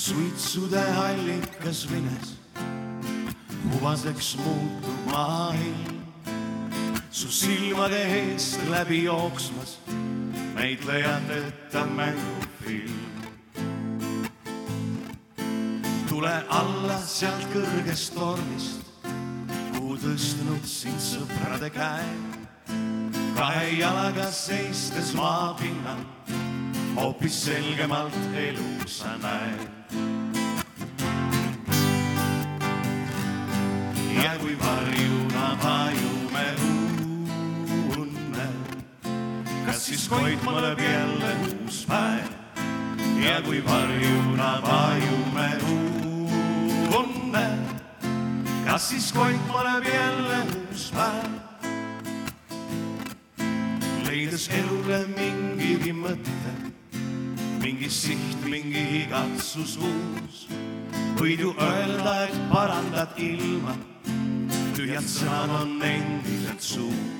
suitsude allikas vines, hubaseks muutub maailm. su silmade eest läbi jooksmas, näitlejateta mängufilm. tule alla sealt kõrgest tornist, kuhu tõstnud sind sõprade käed. kahe jalaga seistes maapinnal, hoopis selgemalt elu sa näed. Koitma lööb jälle uus päev? ja kui varjuna vajume unne, kas siis koitma lööb jälle uus päev? leides elule mingigi mõte, mingi siht, mingi igatsus uus, võid ju öelda, et parandad ilma, tühjad sõnad on endiselt suus.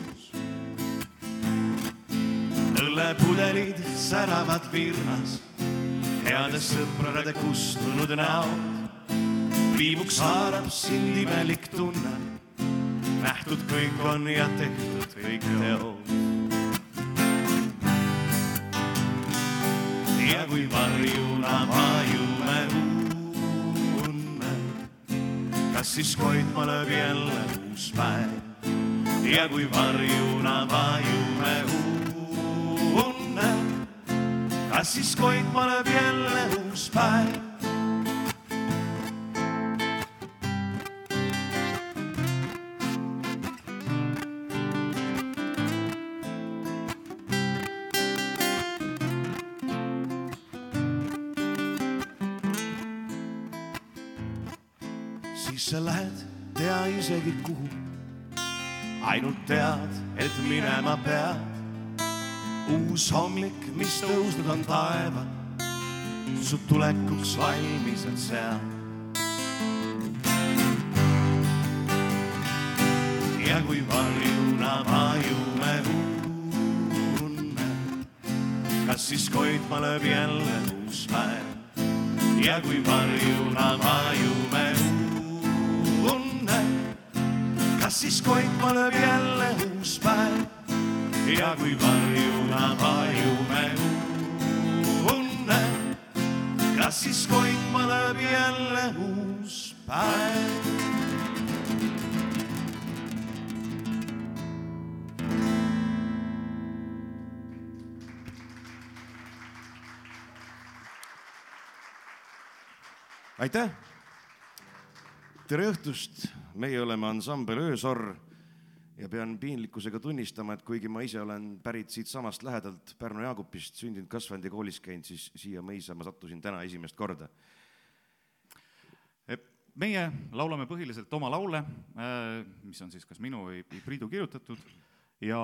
Õllepudelid säravad virnas, heade sõprade kustunud näod, viibuks haarab sind imelik tunne, nähtud kõik on ja tehtud kõik teod. ja kui varjuna vajume unne, kas siis koitma lööb jälle uus päev? ja kui varjuna vajume unne, kas siis koitma lööb jälle uus päev? siis sa lähed, tea isegi kuhu. ainult tead, et minema pead. Uus hommik, mis tõusnud on taeva, su tulekuks valmis on seal. ja kui varjuna vajume unne, kas siis koitma lööb jälle uus päev? ja kui varjuna vajume unne, kas siis koitma lööb jälle uus päev? Ja kui varjuna vajume unne, kas siis koitma lööb jälle uus päev? aitäh. tere õhtust, meie oleme ansambel Öösorr ja pean piinlikkusega tunnistama, et kuigi ma ise olen pärit siitsamast lähedalt Pärnu Jaagupist, sündinud, kasvanud ja koolis käinud, siis siia mõisa ma sattusin täna esimest korda. meie laulame põhiliselt oma laule, mis on siis kas minu või või Priidu kirjutatud ja,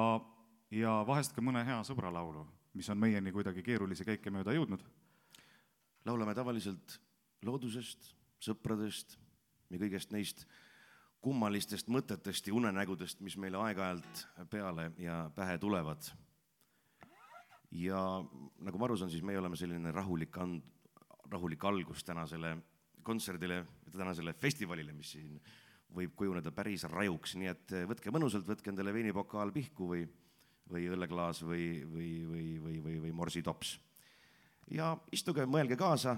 ja vahest ka mõne hea sõbra laulu, mis on meieni kuidagi keerulisi käike mööda jõudnud. laulame tavaliselt loodusest, sõpradest ja kõigest neist kummalistest mõtetest ja unenägudest, mis meile aeg-ajalt peale ja pähe tulevad. ja nagu ma aru saan, siis meie oleme selline rahulik and-, rahulik algus tänasele kontserdile, tänasele festivalile, mis siin võib kujuneda päris rajuks, nii et võtke mõnusalt, võtke endale veinipokaal pihku või, või õlleklaas või, või, või, või, või, või morsitops. ja istuge, mõelge kaasa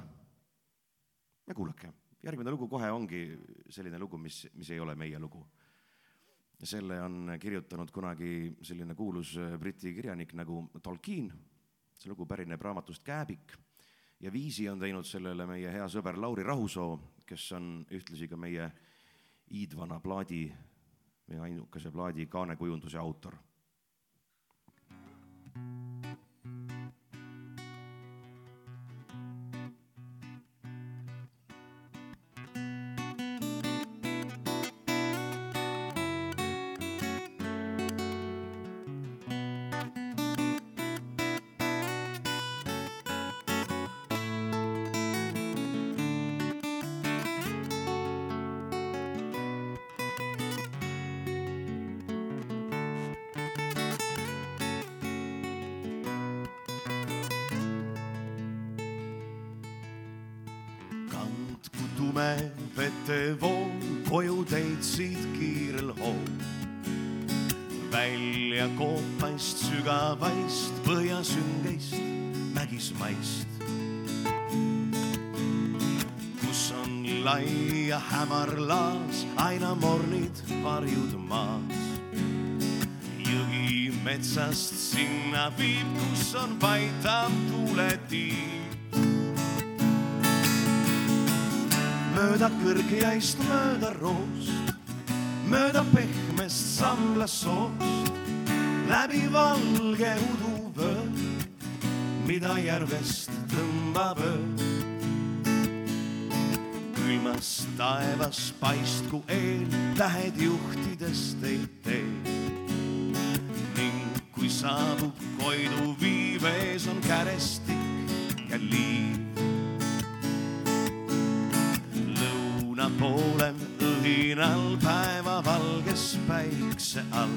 ja kuulake. Järgmine lugu kohe ongi selline lugu, mis, mis ei ole meie lugu. selle on kirjutanud kunagi selline kuulus Briti kirjanik nagu Tolkien. see lugu pärineb raamatust Kääbik ja viisi on teinud sellele meie hea sõber Lauri Rahusoo, kes on ühtlasi ka meie Iidvana plaadi või ainukese plaadi kaanekujunduse autor kandku vetevool, koju teid siit kiirel hool. välja koopaist sügavaist põhjasüngeist mägismaist. kus on lai ja hämar laas, aina mornid varjud maas. jõgi metsast sinna viib, kus on paitav tuuletiib. Mööda kõrgjäist, mööda roost, mööda pehmest samblasoost, läbi valge uduvöö, mida järvest tõmbab öö. külmas taevas paistku eel, tähed juhtides teid teed. ning kui saabub Koidu viiv, ees on kärestik ja liiv. Lõuna poolel õhinal päevavalges päikse all.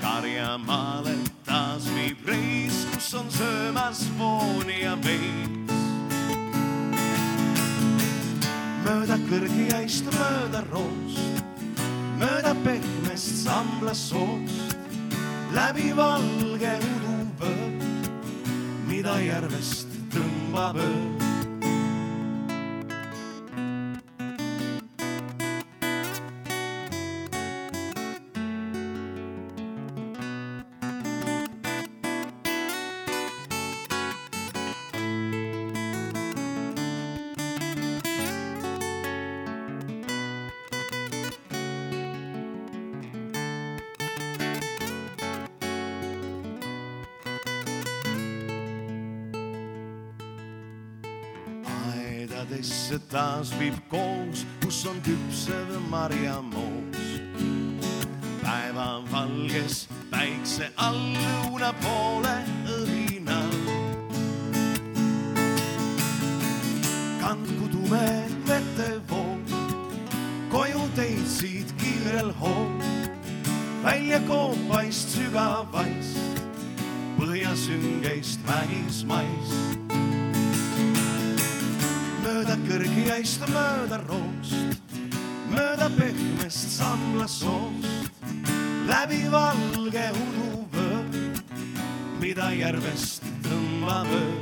karjamaale taas viib reis, kus on söömas vooni ja veis. mööda kõrgjäist, mööda roost, mööda pehmest samblasoost, läbi valge uduvöö, mida järvest tõmbab öö. Aedadesse taas viib koos, kus on küpsev marjamoos. päevavalges päikse all lõuna poole kõrgjäist, mööda roost, mööda pehmest samblasoost, läbi valge uduvöö, mida järvest tõmbab öö.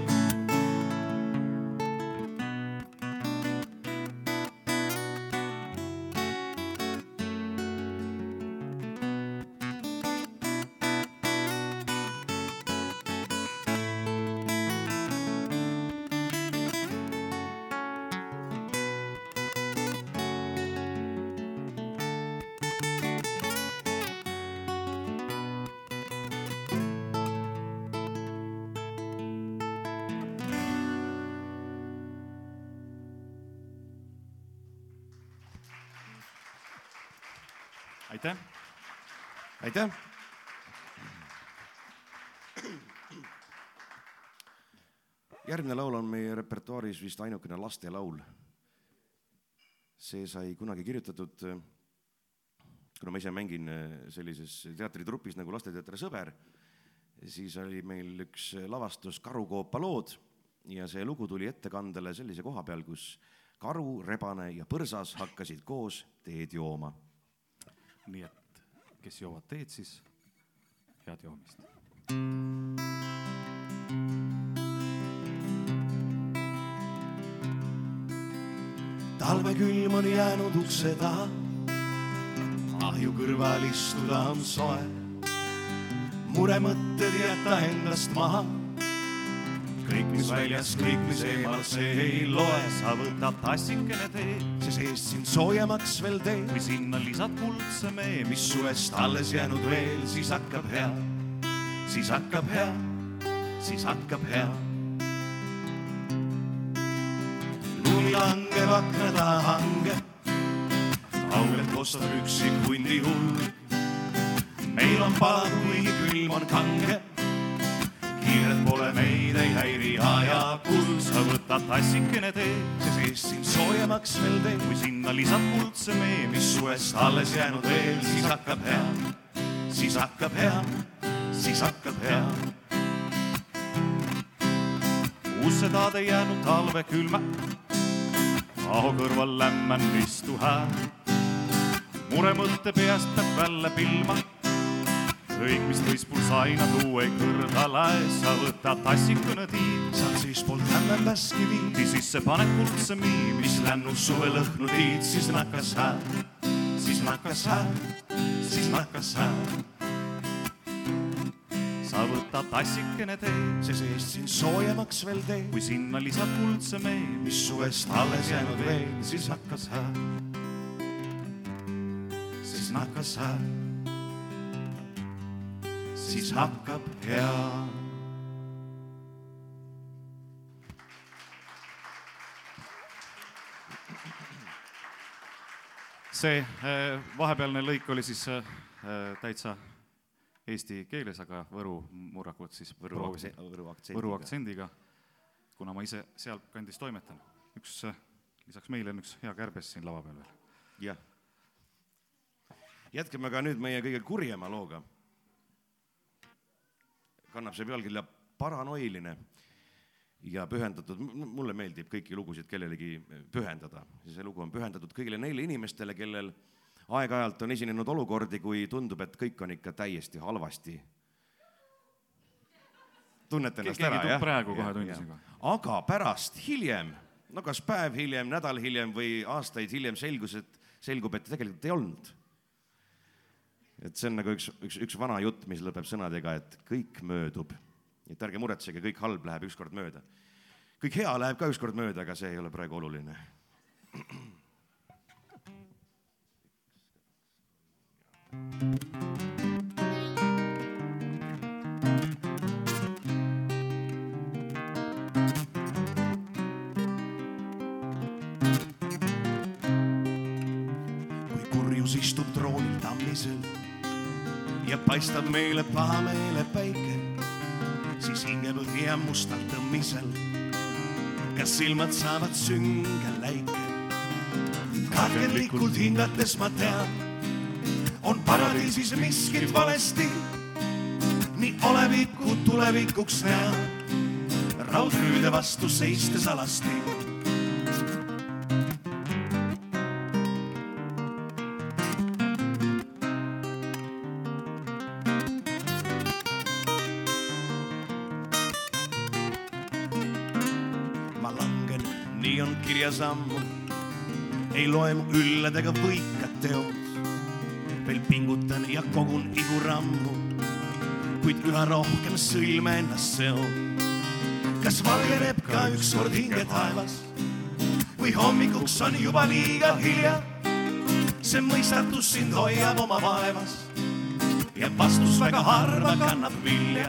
Aitäh. aitäh. järgmine laul on meie repertuaaris vist ainukene lastelaul. see sai kunagi kirjutatud, kuna ma ise mängin sellises teatritrupis nagu Lasteteatri Sõber, siis oli meil üks lavastus Karukoopa lood ja see lugu tuli ettekandele sellise koha peal, kus karu, rebane ja põrsas hakkasid koos teed jooma nii et kes joovad teed, siis head joomist. talvekülm on jäänud ukse taha, ahju kõrval istuda on soe. muremõtted jäta endast maha, kõik, mis väljas, kõik, mis eemal, see ei loe. sa võtad tassikene teed, see seest sind soojemaks veel teeb, kui sinna lisad kuldse mee, mis suvest alles jäänud veel, siis hakkab hea, siis hakkab hea, siis hakkab hea. lumi langeb akna taha hange, augelt kostab üksik hundi hull. meil on palav, kuigi külm on kange kiired pole meid ei häiri aja kuld, sa võtad tassikene teed, see seest sind soojemaks veel teeb, kui sinna lisad kuldse mee, mis suvest alles jäänud veel, siis hakkab hea, siis hakkab hea, siis hakkab hea. usse taad ei jäänud talve külma, Aho kõrval lämmän istu hää. muremõtte peast peab välja pilma. Kõik, mis tõispul saina tuu ei kõrvale, sa võtad tassikõne tiid. sealt siispoolt hämmel väski viib, Ti sisse paned kuldse miimi, mis lännud suve lõhnu tiid, siis nakkas hääl, siis nakkas hääl, siis nakkas hääl. sa võtad tassikene tee, see seest sind soojemaks veel teeb, kui sinna lisad kuldse meemi. mis suvest alles jäänud veel, siis hakkas hääl, siis nakkas hääl, siis hakkab hea. see äh, vahepealne lõik oli siis äh, täitsa eesti keeles, aga Võru murrakult siis Võru Võru, aktse- Võru aktsendiga. Võru aktsendiga, kuna ma ise sealkandis toimetan. üks, äh, lisaks meile on üks hea kärbes siin lava peal veel. jah. jätkame ka nüüd meie kõige kurjema looga. Kannab see pealkirja Paranoiline ja pühendatud, mulle meeldib kõiki lugusid kellelegi pühendada. see lugu on pühendatud kõigile neile inimestele, kellel aeg-ajalt on esinenud olukordi, kui tundub, et kõik on ikka täiesti halvasti. tunnete ennast Keegi ära, jah? praegu kohe Jah, tundis jah. juba. aga pärast, hiljem, no kas päev hiljem, nädal hiljem või aastaid hiljem selgus, et selgub, et tegelikult ei olnud. Et see on nagu üks, üks, üks vana jutt, mis lõpeb sõnadega, et kõik möödub. et ärge muretsege, kõik halb läheb ükskord mööda. kõik hea läheb ka ükskord mööda, aga see ei ole praegu oluline. kui kurjus istub troonil tammisel ja paistab meile pahameele päike, siis hingepõhja mustal tõmmisel. kas silmad saavad sünge läike? kahtlikult hingates ma tean, on paradiisis miskit valesti. nii olevikku tulevikuks näen, raudrüüde vastu seistes alasti nii on kirjas ammu. ei loe mu üllad ega võikad teod. veel pingutan ja kogun ihurammu, kuid üha rohkem sõlme ennast seon. kas valgeneb ka ükskord hinge taevas või hommikuks on juba liiga hilja? see mõistatus sind hoiab oma vaevas ja vastus väga harva kannab vilja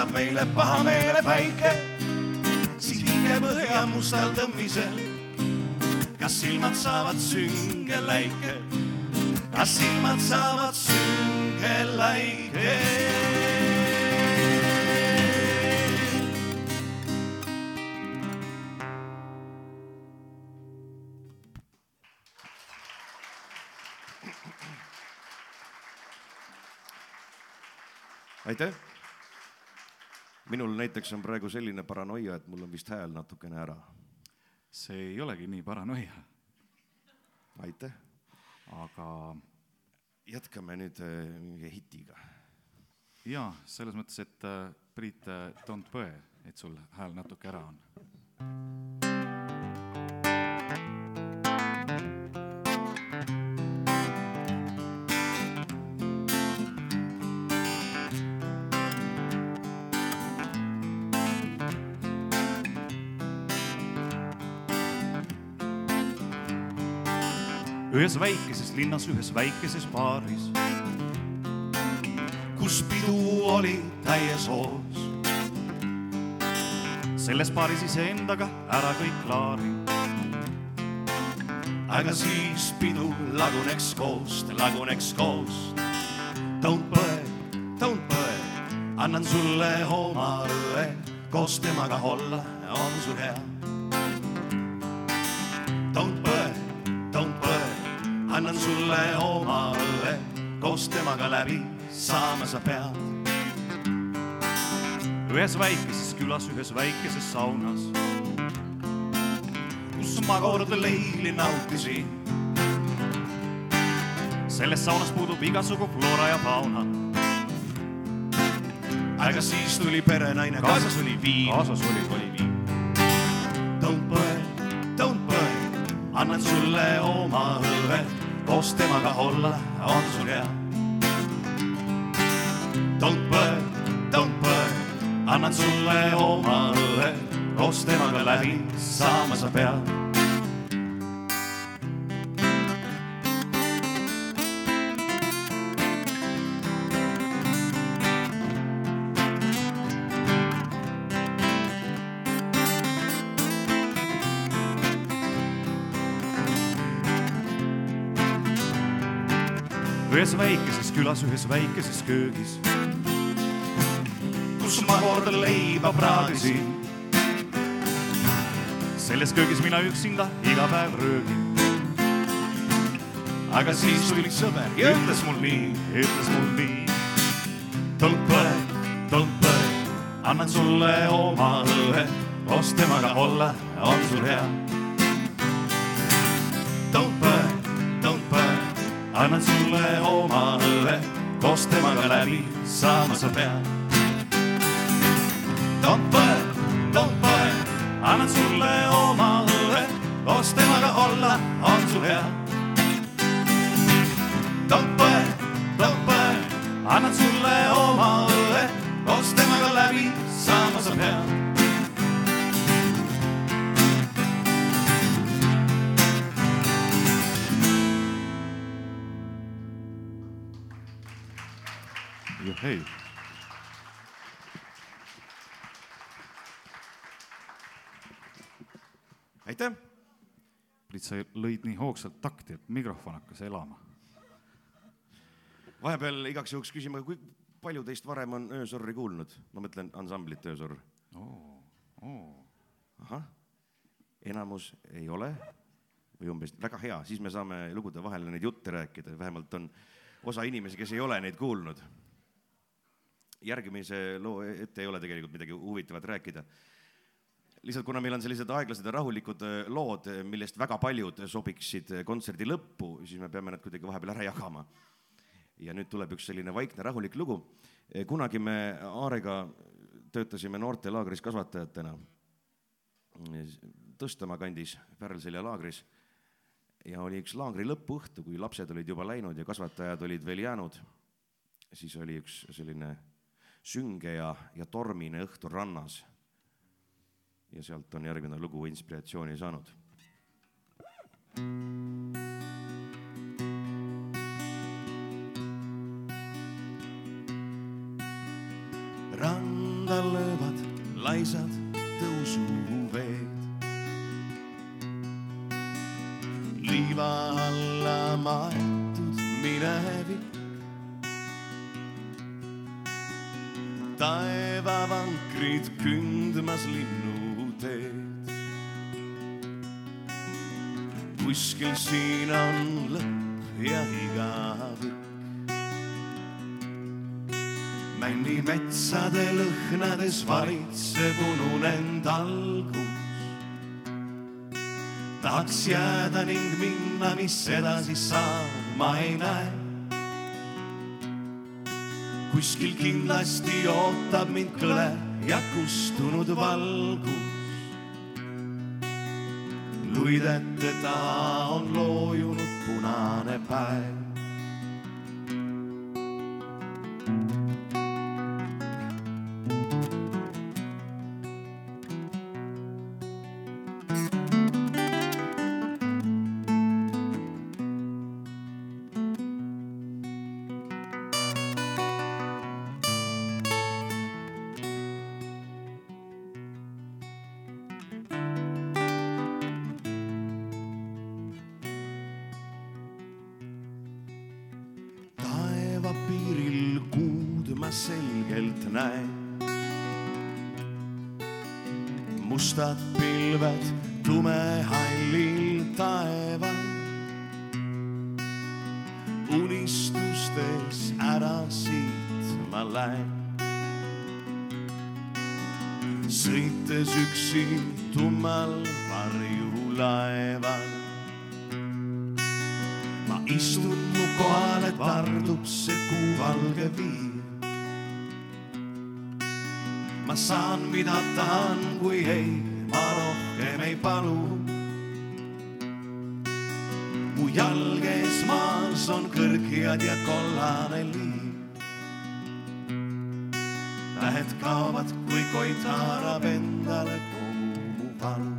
paistab meile pahameele päike, siis hingepõhja mustal tõmmisel. kas silmad saavad sünge läike, kas silmad saavad sünge läike? aitäh. Minul näiteks on praegu selline paranoia, et mul on vist hääl natukene ära. see ei olegi nii paranoia, aitäh. aga jätkame nüüd äh, mingi hitiga. jaa, selles mõttes, et äh, Priit, äh, don't põe, et sul hääl natuke ära on. Ühes väikeses linnas, ühes väikeses baaris kus pidu oli täies hoos, selles paaris iseendaga ära kõik klaari. aga siis pidu laguneks koost, laguneks koost. Don't põe, don't põe, annan sulle oma õe, koos temaga olla on sul hea. Sulle oma õlle, koos temaga läbi saama sa pead. ühes väikeses külas, ühes väikeses saunas, kus ma kord leili nautisin. selles saunas puudub igasugu floora ja fauna. aga siis tuli perenaine, kaasas oli viin. kaasas oli, oli viin. Don't põe, annan sulle oma õlle, koos temaga olla on sul hea. Don't põe, don't põe, annan sulle oma õlle, koos temaga läbi saama sa pead. Ühes väikeses külas, ühes väikeses köögis, kus ma kord leiba praadisin, selles köögis mina üksinda iga päev röögin. aga siis tuli sõber ja ütles mul nii. ütles mul nii, don't põe, annan sulle oma õlle, koos temaga olla on sul hea. Annan sulle oma õlle, koos temaga läbi saama sa pead. Don't põe, annan sulle oma õlle, koos temaga olla on sul hea. Don't põe, annan sulle oma juhhei. aitäh! Priit, sa lõid nii hoogsalt takti, et mikrofon hakkas elama. vahepeal igaks juhuks küsime, kui palju teist varem on öösorri kuulnud? ma mõtlen ansamblit Öösorr. oo, oo. ahah, enamus ei ole või umbes väga hea, siis me saame lugude vahele neid jutte rääkida, vähemalt on osa inimesi, kes ei ole neid kuulnud. Järgmise loo ette ei ole tegelikult midagi huvitavat rääkida. lihtsalt kuna meil on sellised aeglased ja rahulikud äh, lood, millest väga paljud sobiksid kontserdi lõppu, siis me peame nad kuidagi vahepeal ära jagama. ja nüüd tuleb üks selline vaikne rahulik lugu. kunagi me Aarega töötasime noortelaagris kasvatajatena Tõstamaa kandis, Pärlselja laagris. ja oli üks laagri lõpuõhtu, kui lapsed olid juba läinud ja kasvatajad olid veel jäänud. siis oli üks selline sünge ja, ja tormine õhtu rannas. ja sealt on järgmine lugu inspiratsiooni saanud. randa löövad laisad tõusuveed. liiva alla maetud minevik. Taevavankrid kündmas linnuteed. kuskil siin on lõpp ja igavik. männimetsade lõhnades valitseb ununenud algus. tahaks jääda ning minna, mis edasi saab, ma ei näe. Kuskil kindlasti ootab mind kõle ja kustunud valgus. luidete taha on loojunud punane päev. Tahan, kui ei, ma rohkem ei palu. mu jalg ees maas on kõrgjad ja kollane liiv tähed kaovad, kui Koit haarab endale kogu mu valu.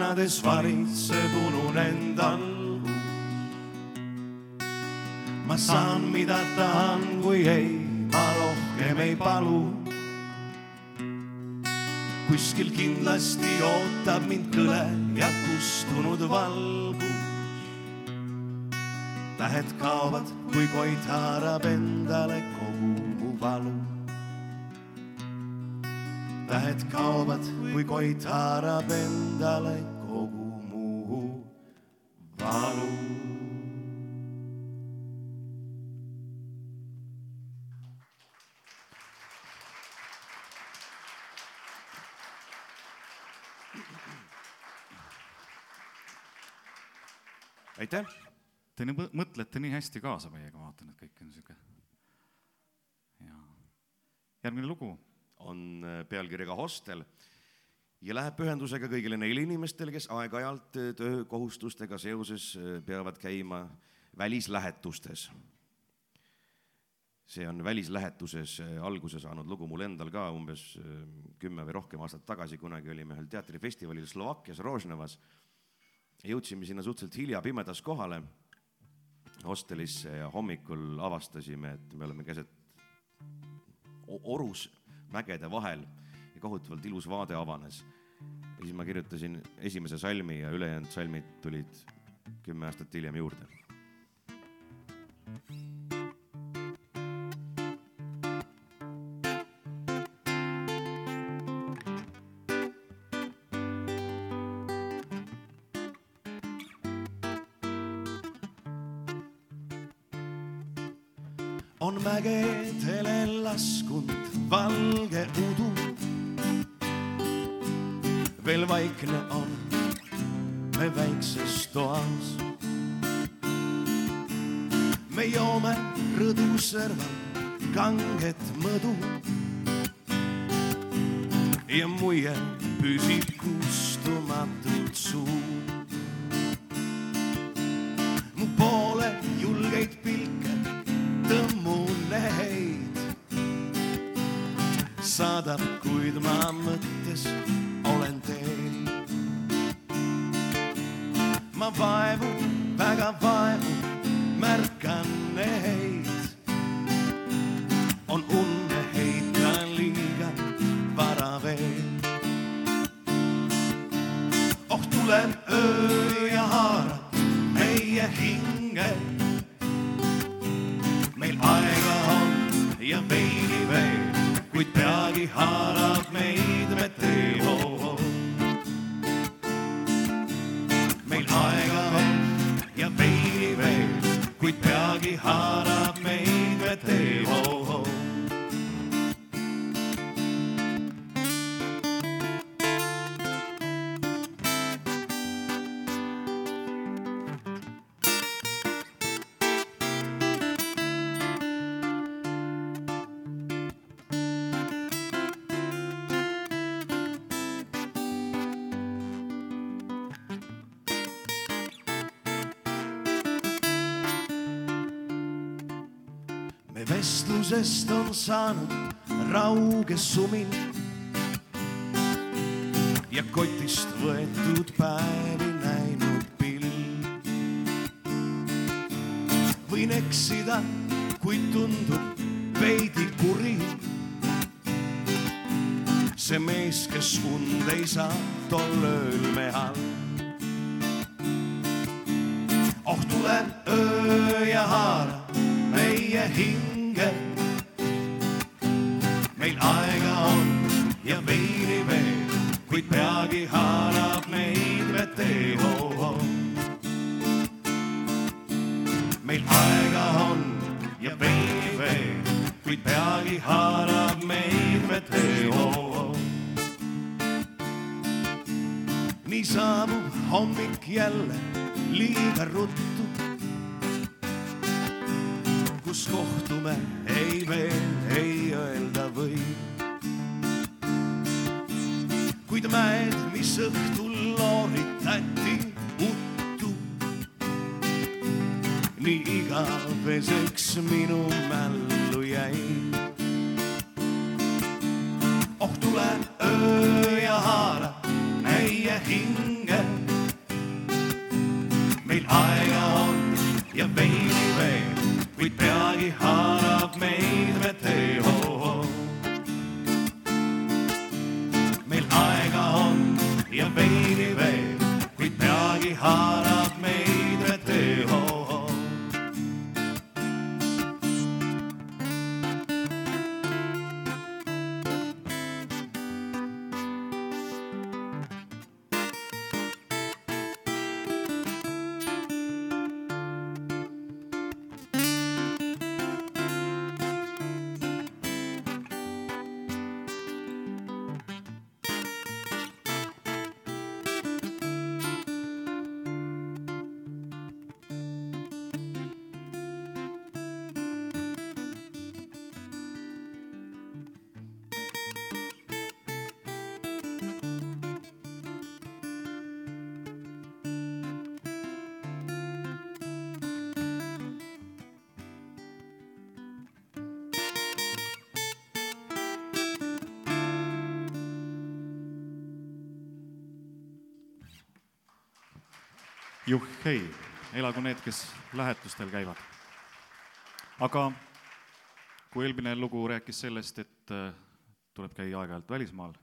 Lõhnades varitseb ununend algus. ma saan, mida tahan, kui ei, ma rohkem ei palu. kuskil kindlasti ootab mind kõle ja kustunud valgus. tähed kaovad, kui Koit haarab endale kogu valu tähed kaovad, kui Koit haarab endale kogu muu valu. aitäh! Te nii mõ- mõtlete nii hästi kaasa meiega, ma vaatan, et kõik on sihuke. jaa. järgmine lugu on äh, pealkirjaga Hostel ja läheb pühendusega kõigile neile inimestele, kes aeg-ajalt äh, töökohustustega seoses äh, peavad käima välislähetustes. see on välislähetuses alguse saanud lugu mul endal ka umbes kümme või rohkem aastat tagasi, kunagi olime ühel teatrifestivalil Slovakkias, Rožnevas. jõudsime sinna suhteliselt hilja pimedas kohale hostelisse ja hommikul avastasime, et me oleme keset orus mägede vahel ja kohutavalt ilus vaade avanes. ja siis ma kirjutasin esimese salmi ja ülejäänud salmid tulid kümme aastat hiljem juurde. Valge udu. veel vaikne on me väikses toas. me joome rõdu serval kanget mõdu. ja muie püsib kustumatult suu. Saadab, kuid ma vestlusest on saanud rauge sumin ja kotist võetud päevi näinud pill. võin eksida, kuid tundub veidi kuri. see mees, kes und ei saa tol ööl me all. Nii saabub hommik jälle liiga ruttu. kus kohtume, ei veel ei öelda või. kuid mäed, mis õhtul looritati uttu, nii igaveseks minu mällu jäi. Juhhei, elagu need, kes lähetustel käivad. aga kui eelmine lugu rääkis sellest, et äh, tuleb käia aeg-ajalt välismaal,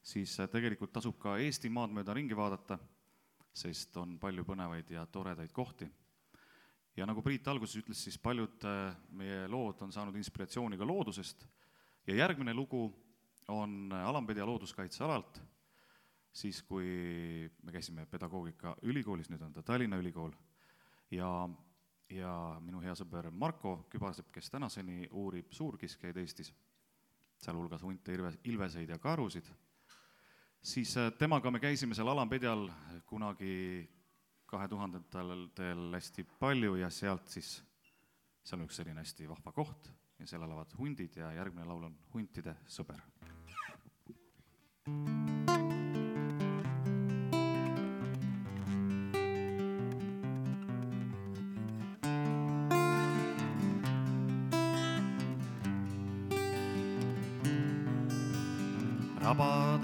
siis äh, tegelikult tasub ka Eestimaad mööda ringi vaadata, sest on palju põnevaid ja toredaid kohti. ja nagu Priit alguses ütles, siis paljud äh, meie lood on saanud inspiratsiooni ka loodusest ja järgmine lugu on Alampedja looduskaitsealalt siis, kui me käisime pedagoogika ülikoolis, nüüd on ta Tallinna Ülikool, ja, ja minu hea sõber Marko Kübarsepp, kes tänaseni uurib suurkiskjaid Eestis, sealhulgas hunte, irve, ilveseid ja karusid, siis äh, temaga me käisime seal Alampedjal kunagi kahe tuhandendatel hästi palju ja sealt siis, seal on üks selline hästi vahva koht ja seal elavad hundid ja järgmine laul on Huntide sõber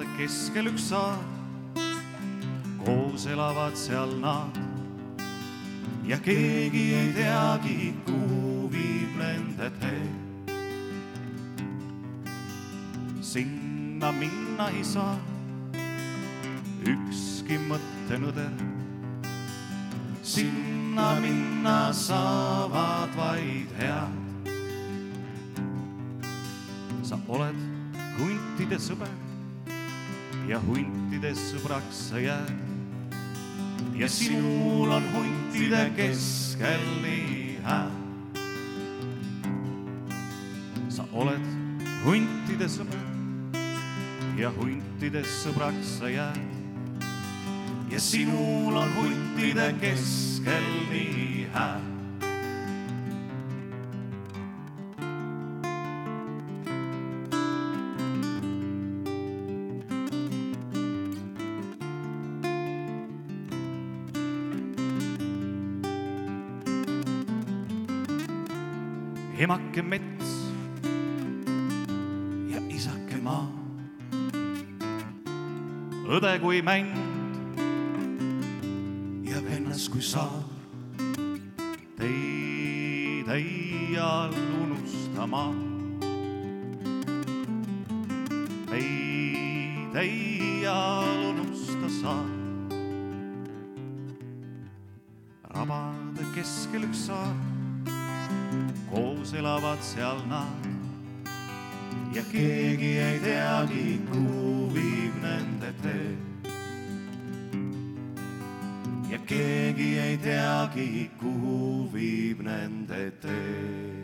rabade keskel üks saar, koos elavad seal nad. Ja keegi ei teagi, kuhu viib nende tee. sinna minna ei saa. Ükski mõttenõder, sinna minna saavad vaid head. sa oled huntide sõber ja huntide sõbraks sa jääd. ja sinul on huntide keskel nii hää. sa oled huntide sõber ja huntide sõbraks sa jääd. ja sinul on huntide keskel nii hää. Emake mets ja isake maa. õde kui mänd ja vennas kui saar. teid iial unustama. meid iial unusta saa. rabade keskel üks saar, koos elavad seal nad ja keegi ei teagi, kuhu viib nende tee. ja keegi ei teagi, kuhu viib nende tee.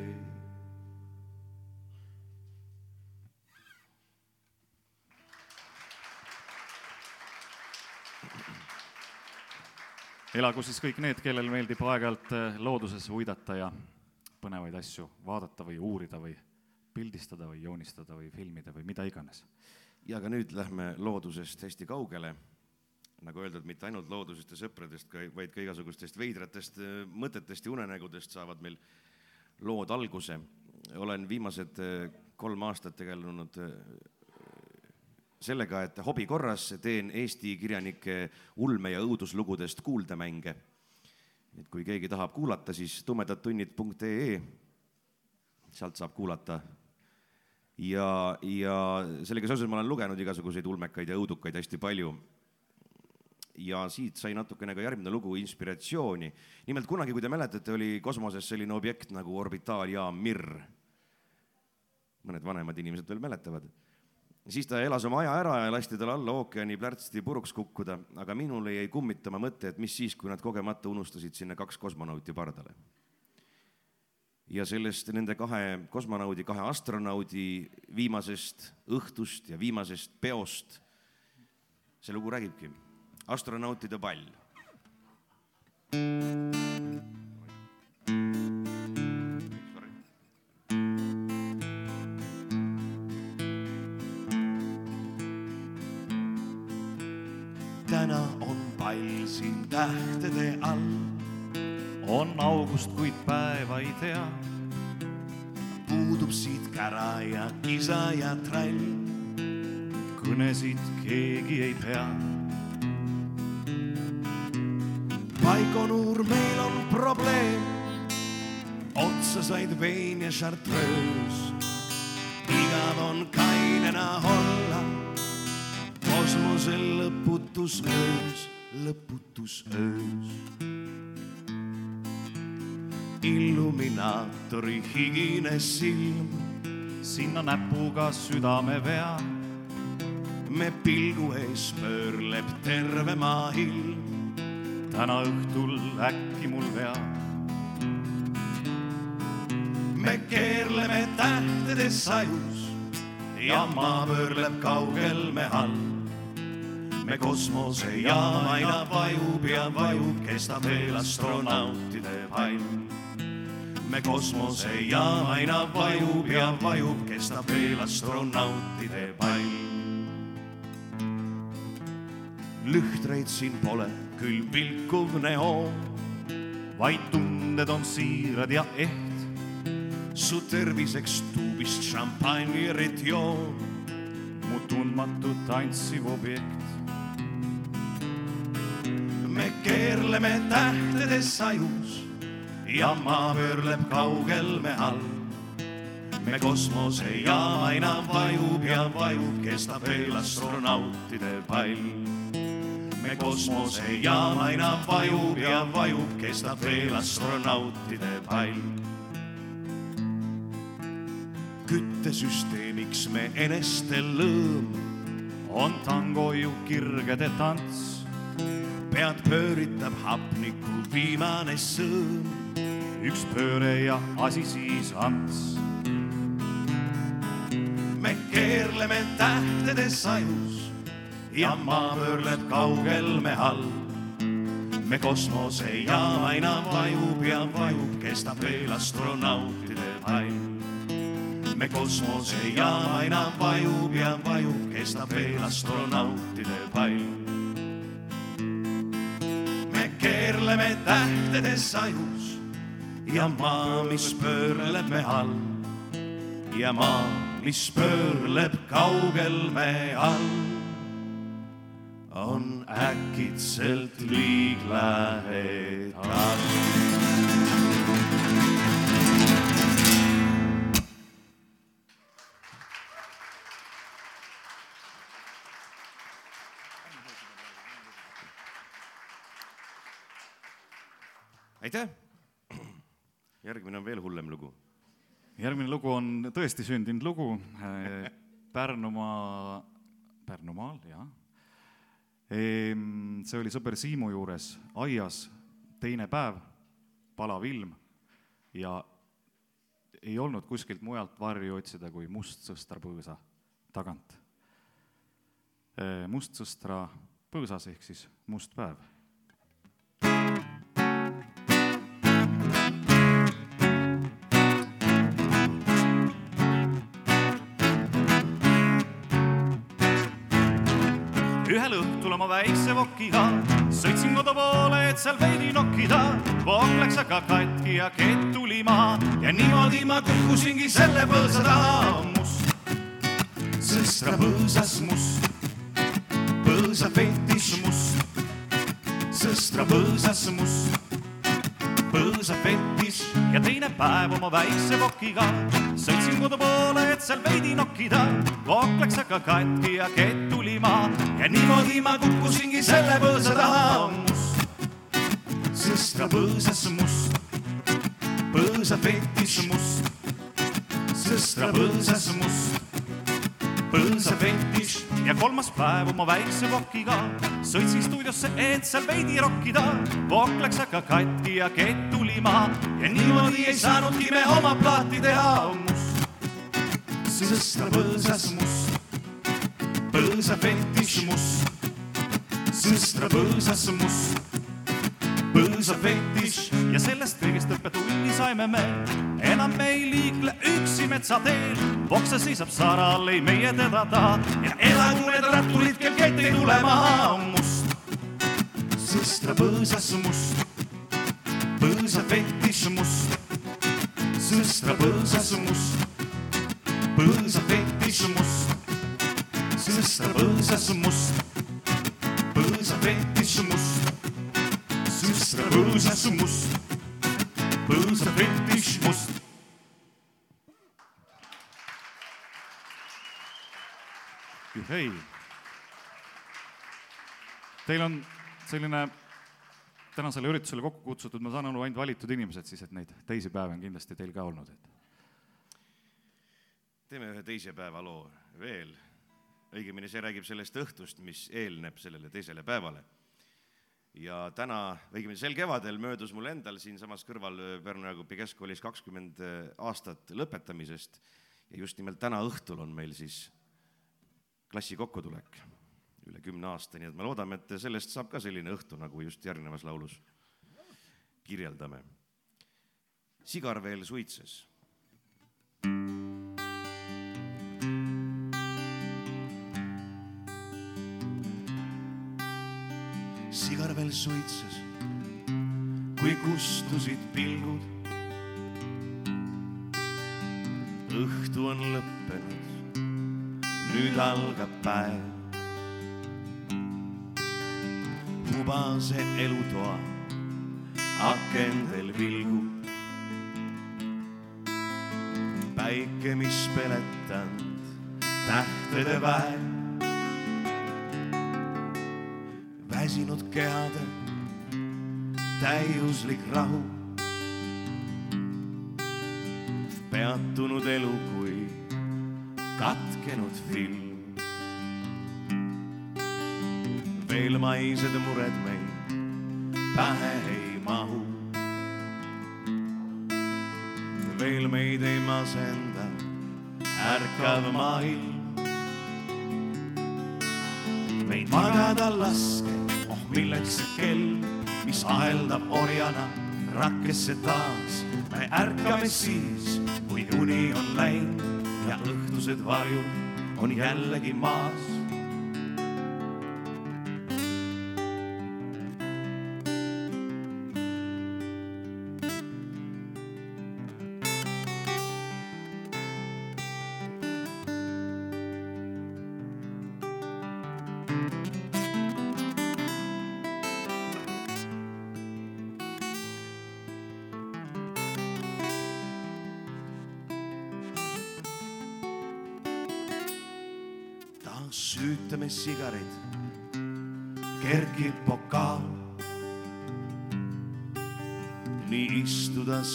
elagu siis kõik need, kellel meeldib aeg-ajalt looduses uidata ja põnevaid asju vaadata või uurida või pildistada või joonistada või filmida või mida iganes. ja ka nüüd lähme loodusest hästi kaugele. nagu öeldud, mitte ainult loodusest ja sõpradest, vaid ka igasugustest veidratest mõtetest ja unenägudest saavad meil lood alguse. olen viimased äh, kolm aastat tegelenud äh, sellega, et hobi korras teen Eesti kirjanike ulme- ja õuduslugudest kuuldemänge. Et kui keegi tahab kuulata, siis tumedadtunnid.ee, sealt saab kuulata ja, ja sellega seoses ma olen lugenud igasuguseid ulmekaid ja õudukaid hästi palju. ja siit sai natukene ka järgmine lugu inspiratsiooni. nimelt kunagi, kui te mäletate, oli kosmoses selline objekt nagu orbitaaljaam Mir. mõned vanemad inimesed veel mäletavad. Siis ta elas oma aja ära ja lasti tal alla ookeani plärtsti puruks kukkuda, aga minul jäi kummitama mõte, et mis siis, kui nad kogemata unustasid sinna kaks kosmonauti pardale ja sellest nende kahe kosmonaudi, kahe astronaudi viimasest õhtust ja viimasest peost see lugu räägibki. astronautide pall. täna pall siin tähtede all on august, kuid päeva ei tea. puudub siit kära ja kisa ja trall. kõnesid keegi ei pea. Baikonur, meil on probleem. otsa said vein ja šartreus. igav on kainena olla. kosmosel lõputus öös, lõputus öös illuminaatori higine silm. sinna näpuga südame vea. me pilgu ees pöörleb terve maa ilm. täna õhtul äkki mul vea. me keerleme tähtedes sajus ja maa pöörleb kaugel me all me kosmosejaam aina vajub ja vajub, kestab veel astronautide pall me kosmosejaam aina vajub ja vajub, kestab veel astronautide pall. lühtreid siin pole, küll vilkuv neoon, vaid tunded on siirad ja eht. su terviseks tuubist šampanjerit joon, mu tundmatu tantsiv objekt. Keerleme tähtedes sajus ja maa pöörleb kaugel me all. me kosmosejaam aina vajub ja vajub, kestab veel astronautide pall. me kosmosejaam aina vajub ja vajub, kestab veel astronautide pall. küttesüsteemiks me enestel lõõm on tango ju kirgede tants. Pead pööritab hapniku viimane sõõm üks pööre ja asi siis ants. me keerleme tähtedes sajus ja maa pöörleb kaugel me all. me kosmosejaam aina vajub ja vajub, kestab veel astronautide pall. me kosmosejaam aina vajub ja vajub, kestab veel astronautide pall. Me keerleme tähtedes sajus ja maa, mis pöörleb me all ja maa, mis pöörleb kaugel me all, on äkitselt liig lähedal. Aitäh. järgmine on veel hullem lugu. järgmine lugu on tõesti sündinud lugu äh, Pärnumaa, Pärnumaal, jah. see oli sõber Siimu juures aias, teine päev, palav ilm ja ei olnud kuskilt mujalt varju otsida kui mustsõstra põõsa tagant. mustsõstra põõsas ehk siis must päev oma väikse vokiga. Sõitsin kodu poole, et seal veidi nokkida. vokk läks aga katki ja kett tuli maha. Ja niimoodi ma kukkusingi selle põõsa taha. must, sõstra põõsas must, põõsa fetis must, sõstra põõsas must. Põõsa fetis ja teine päev oma väikse vokiga sõitsin kodu poole, et seal veidi nokkida. vokk läks aga katki ja kett tuli maha ja niimoodi ma kukkusingi selle põõsa taha. must, sõstra põõsas must, põõsa fetis must, sõstra põõsas must. Põõsa fetis ja kolmas päev oma väikse vokiga sõitsin stuudiosse, et seal veidi rokkida. vokk läks aga katki ja kett tuli maha ja niimoodi ei saanudki me oma plaati teha. must, sõstra põõsas must, põõsa fetis must, sõstra põõsas must põõsa fetis ja sellest kõigest õppetunni saime me. enam me ei liikle üksi metsateel, vokse seisab saral, ei meie teda taha. Ja elagu need ratturid, kel kett ei tule maha. must, sõstra põõsas must, põõsa fetis must, sõstra põõsas must, põõsa fetis must, sõstra põõsas must, põõsa sõstra põõsas must, põõsa fetiš must. hei. Teil on selline tänasele üritusele kokku kutsutud, ma saan aru, ainult valitud inimesed siis, et neid teisi päevi on kindlasti teil ka olnud, et. teeme ühe teise päeva loo veel. õigemini see räägib sellest õhtust, mis eelneb sellele teisele päevale ja täna, õigemini sel kevadel möödus mul endal siinsamas kõrval äh, Pärnu Jaagupi Keskkoolis kakskümmend äh, aastat lõpetamisest. Ja just nimelt täna õhtul on meil siis klassi kokkutulek üle kümne aasta, nii et me loodame, et sellest saab ka selline õhtu, nagu just järgnevas laulus kirjeldame. sigar veel suitses sigar veel suitses, kui kustusid pilgud. õhtu on lõppenud, nüüd algab päev. hubase elutoa akendel vilgub. päike, mis peletanud tähtede väe väsinud kehade täiuslik rahu. peatunud elu kui katkenud film. veel maised mured meil pähe ei mahu. veel meid ei masenda ärkav maailm. meid magada laske milleks see kell, mis aheldab orjana rakkesse taas. me ärkame siis, kui uni on läinud ja õhtused varjud on jällegi maas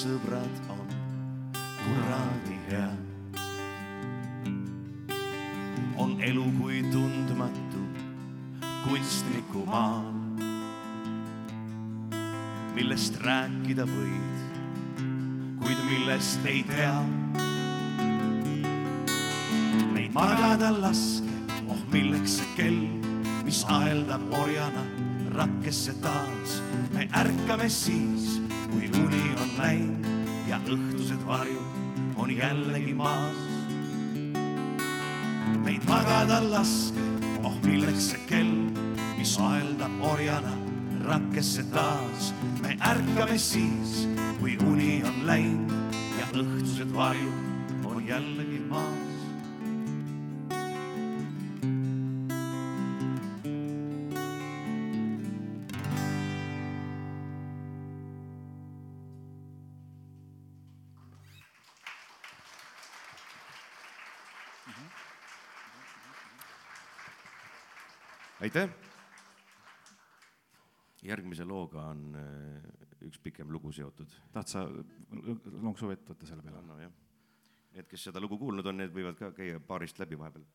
sõbrad, on kuradi hea. on elu kui tundmatu kunstniku maal, millest rääkida võid, kuid millest ei tea. Neid magada laske, oh milleks see kell, mis aeldab orjana rakkesse taas. me ärkame siis, kui uni on läinud ja õhtused varjud on jällegi maas. meid magada laske, oh milleks see kell, mis aeldab orjana rakkesse taas. me ärkame siis, kui uni on läinud ja õhtused varjud on jällegi maas. Järgmise looga on äh, üks pikem lugu seotud. tahad sa lonksu vett võtta selle peale? nojah, need, kes seda lugu kuulnud on, need võivad ka käia baarist läbi vahepeal.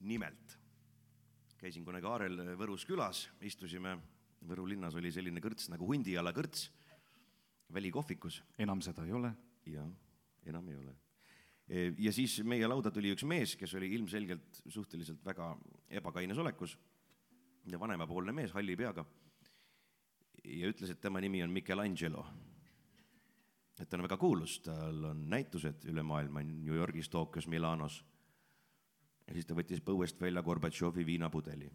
nimelt käisin kunagi Aarel Võrus külas, istusime, Võru linnas oli selline kõrts nagu Hundijala kõrts, välikohvikus enam seda ei ole. ja enam ei ole ja siis meie lauda tuli üks mees, kes oli ilmselgelt suhteliselt väga ebakaines olekus vanemapoolne mees halli peaga. ja ütles, et tema nimi on Michelangelo. et ta on väga kuulus, tal on näitused üle maailma New Yorgis, Tokyos, Milanos. ja siis ta võttis põuest välja Gorbatšovi viinapudeli.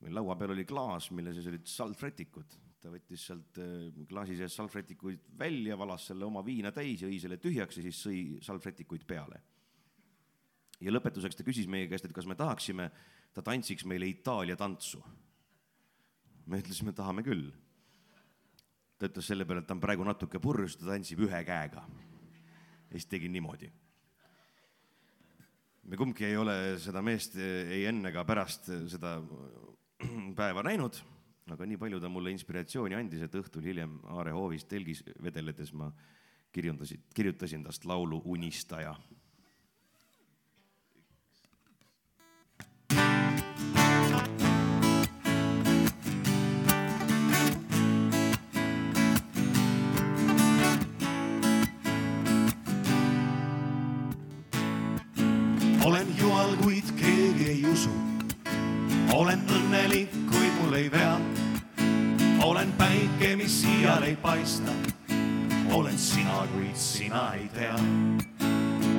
meil laua peal oli klaas, mille sees olid salvrätikud, ta võttis sealt äh, klaasi sees salvrätikuid välja, valas selle oma viina täis, jõi selle tühjaks ja siis sõi salvrätikuid peale. ja lõpetuseks ta küsis meie käest, et kas me tahaksime, ta tantsiks meile Itaalia tantsu. me ütlesime, tahame küll. ta ütles selle peale, et ta on praegu natuke purjus, ta tantsib ühe käega. ja siis tegi niimoodi. me kumbki ei ole seda meest ei enne ega pärast seda päeva näinud aga nii palju ta mulle inspiratsiooni andis, et õhtul hiljem Aare hoovis telgis vedeledes ma kirjutasin, kirjutasin tast laulu Unistaja. Jumal, kuid keegi ei usu. olen õnnelik, kuid mul ei vea. olen päike, mis iial ei paista. olen sina, kuid sina ei tea.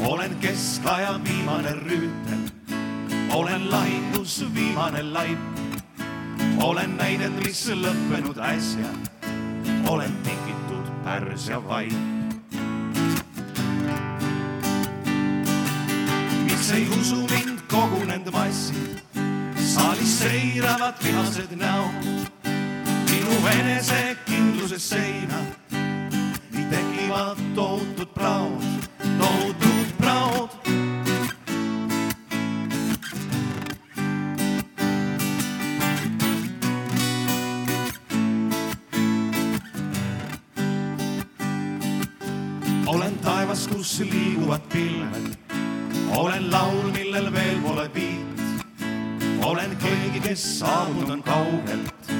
olen keskaja viimane rüütel. olen lahingus viimane laip. olen näidend, mis lõppenud äsja. olen tingitud Pärsia vaip. Miks ei usu mind kogunenud massid, saalis seiravad vihased näod, minu enesekindluse seina, tekivad tohutud praod, tohutud praod. olen taevas, kus liiguvad pilved olen laul, millel veel pole viit. olen keegi, kes saabunud on kaugelt.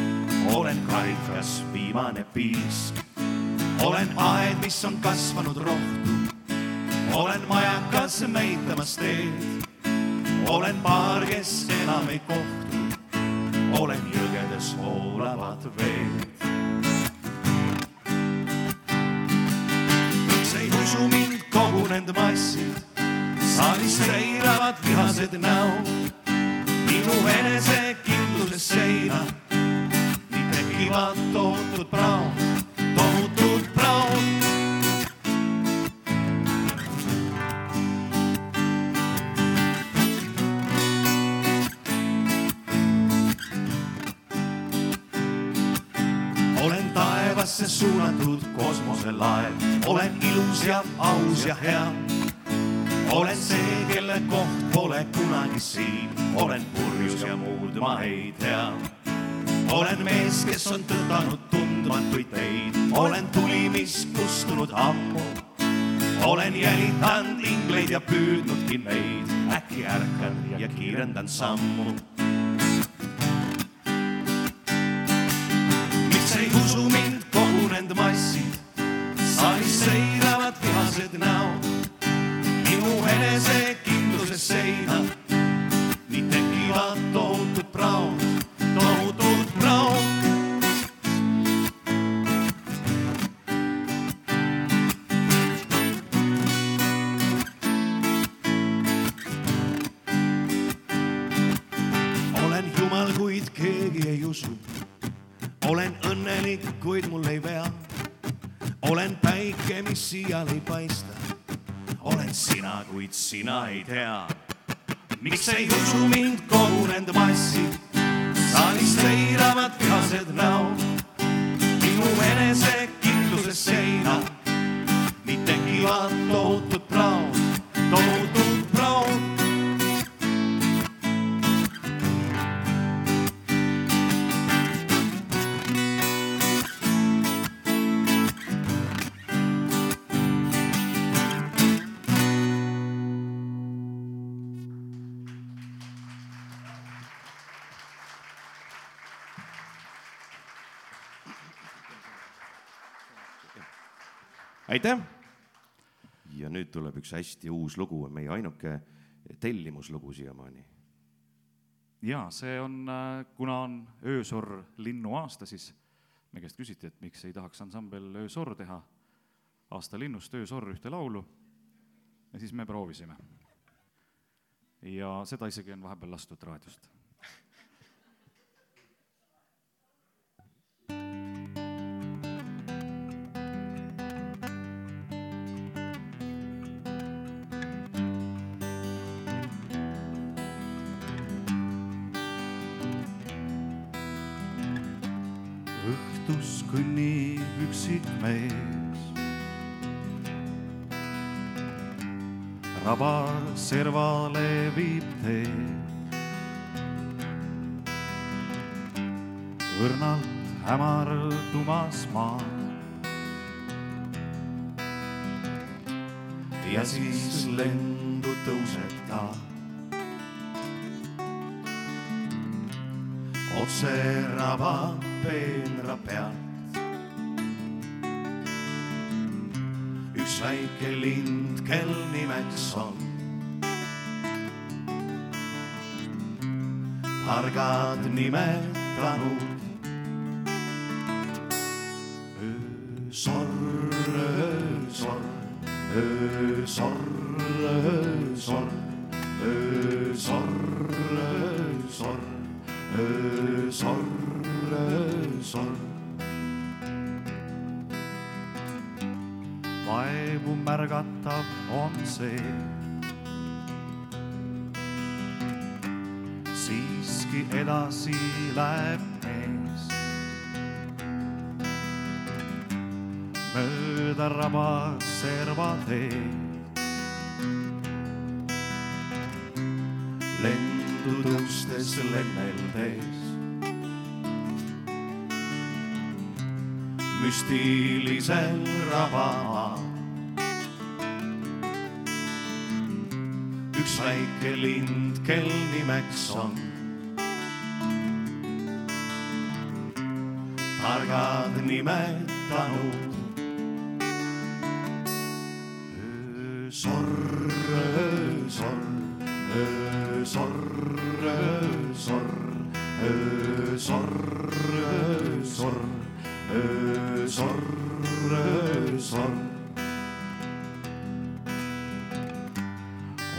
olen karikas viimane piisk. olen aed, mis on kasvanud rohtu. olen majakas näitamas teed. olen paar, kes enam ei kohtu. olen jõgedes voolavad veed. miks ei usu mind kogunenud massid? Saalis seiravad vihased näod, minu enesekindluse seina. nii tekivad tohutud praod, tohutud praod. olen taevasse suunatud kosmoselaev, olen ilus ja aus ja hea olen see, kelle koht pole kunagi siin, olen purjus ja muud ma ei tea. olen mees, kes on tõtanud tundmatuid teid, olen tuli, mis kustunud ammu. olen jälitanud ingleid ja püüdnudki neid, äkki ärkan ja kiirendan sammu. miks ei usu mind aitäh. ja nüüd tuleb üks hästi uus lugu, meie ainuke tellimuslugu siiamaani. ja see on, kuna on öösorr linnuaasta, siis me käest küsiti, et miks ei tahaks ansambel öösorr teha aasta linnust öösorr ühte laulu. ja siis me proovisime. ja seda isegi on vahepeal lastud raadiost kõnnib üksik mees. raba servale viib tee. õrnalt hämardumas maa. ja siis lendu tõuseb ta. otse rabab peenra pealt. Üks väike lind, kel nimeks on. targad nimetanud. öösorr, öösorr, öösorr, öösorr, öösorr, öösorr öösorr, öösorr. Vaevu märgatav on see. siiski edasi läheb mees. mööda raba serva teed. lendudustes lenneldes. müstilisel rabamaa. Väike lind, kel nimeks on. targad nimetanud. öösorr, öösorr öösorr, öösorr, öösorr, öösorr, öösorr, öösorr.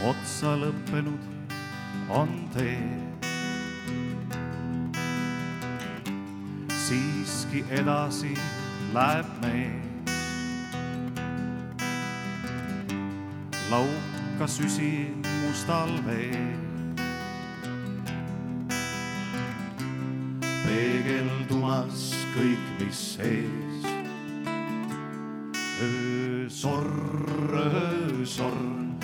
Otsa lõppenud on tee. siiski edasi läheb mees. lauka süsi mustal veel. peegeldumas kõik, mis ees. öösorr, öösorr, öösorr, öösorr,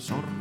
sorry.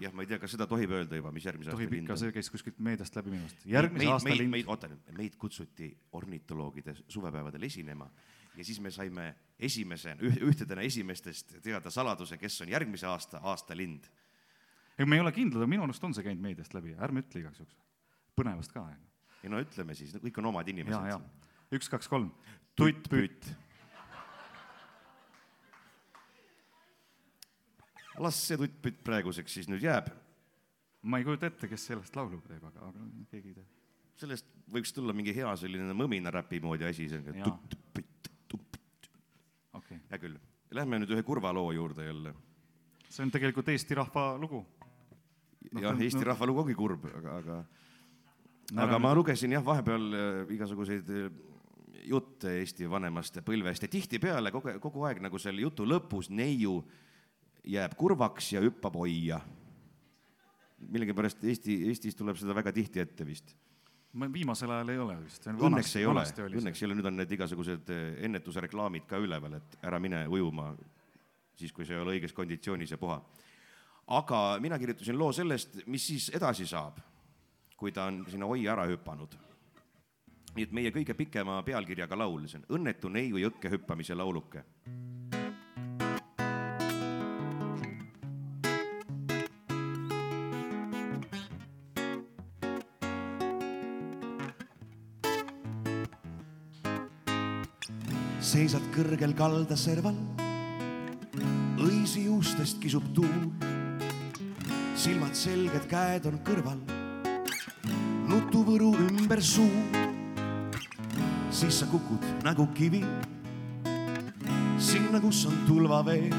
jah, ma ei tea, kas seda tohib öelda juba, mis järgmise tohib aasta ikka, see käis kuskilt meediast läbi minu arust. järgmise meid, aasta meid, lind meid, oota nüüd, meid kutsuti ornitoloogide suvepäevadel esinema ja siis me saime esimese, ühtedena esimestest teada saladuse, kes on järgmise aasta aastalind. ei, me ei ole kindlad, aga minu arust on see käinud meediast läbi, ärme ütle igaks juhuks. põnevast ka, ja no ütleme siis, kõik on omad inimesed. üks, kaks, kolm. tutt-pütt. Las see tutt-pütt praeguseks siis nüüd jääb, ma ei kujuta ette, kes sellest laulu teeb, aga, aga keegi tea. sellest võiks tulla mingi hea selline mõminaräpi moodi asi, tutt-pütt, tutt-pütt, okei okay., hea küll. Lähme nüüd ühe kurva loo juurde jälle. see on tegelikult Eesti rahva lugu. Noh, jah, no- Eesti no- rahva lugu ongi kurb, aga, aga Me aga oleme- ma lugesin jah, vahepeal äh, igasuguseid äh, jutte Eesti vanemast põlvest ja tihtipeale kogu, kogu aeg nagu selle jutu lõpus neiu jääb kurvaks ja hüppab oia. millegipärast Eesti, Eestis tuleb seda väga tihti ette vist. ma viimasel ajal ei ole vist. Õnneks ei ole, õnneks ei ole, nüüd on need igasugused äh, ennetusreklaamid ka üleval, et ära mine ujuma siis, kui sa ei ole õiges konditsioonis ja puha. aga mina kirjutasin loo sellest, mis siis edasi saab, kui ta on sinna oi ära hüpanud. nii et meie kõige pikema pealkirjaga laul, see on Õnnetu neiu jõkke hüppamise lauluke. Kõrgel kaldaserval, õisi juustest kisub tuul, silmad selged, käed on kõrval, nutuvõru ümber suu. siis sa kukud nagu kivi. Sinna, kus on tulvaveed,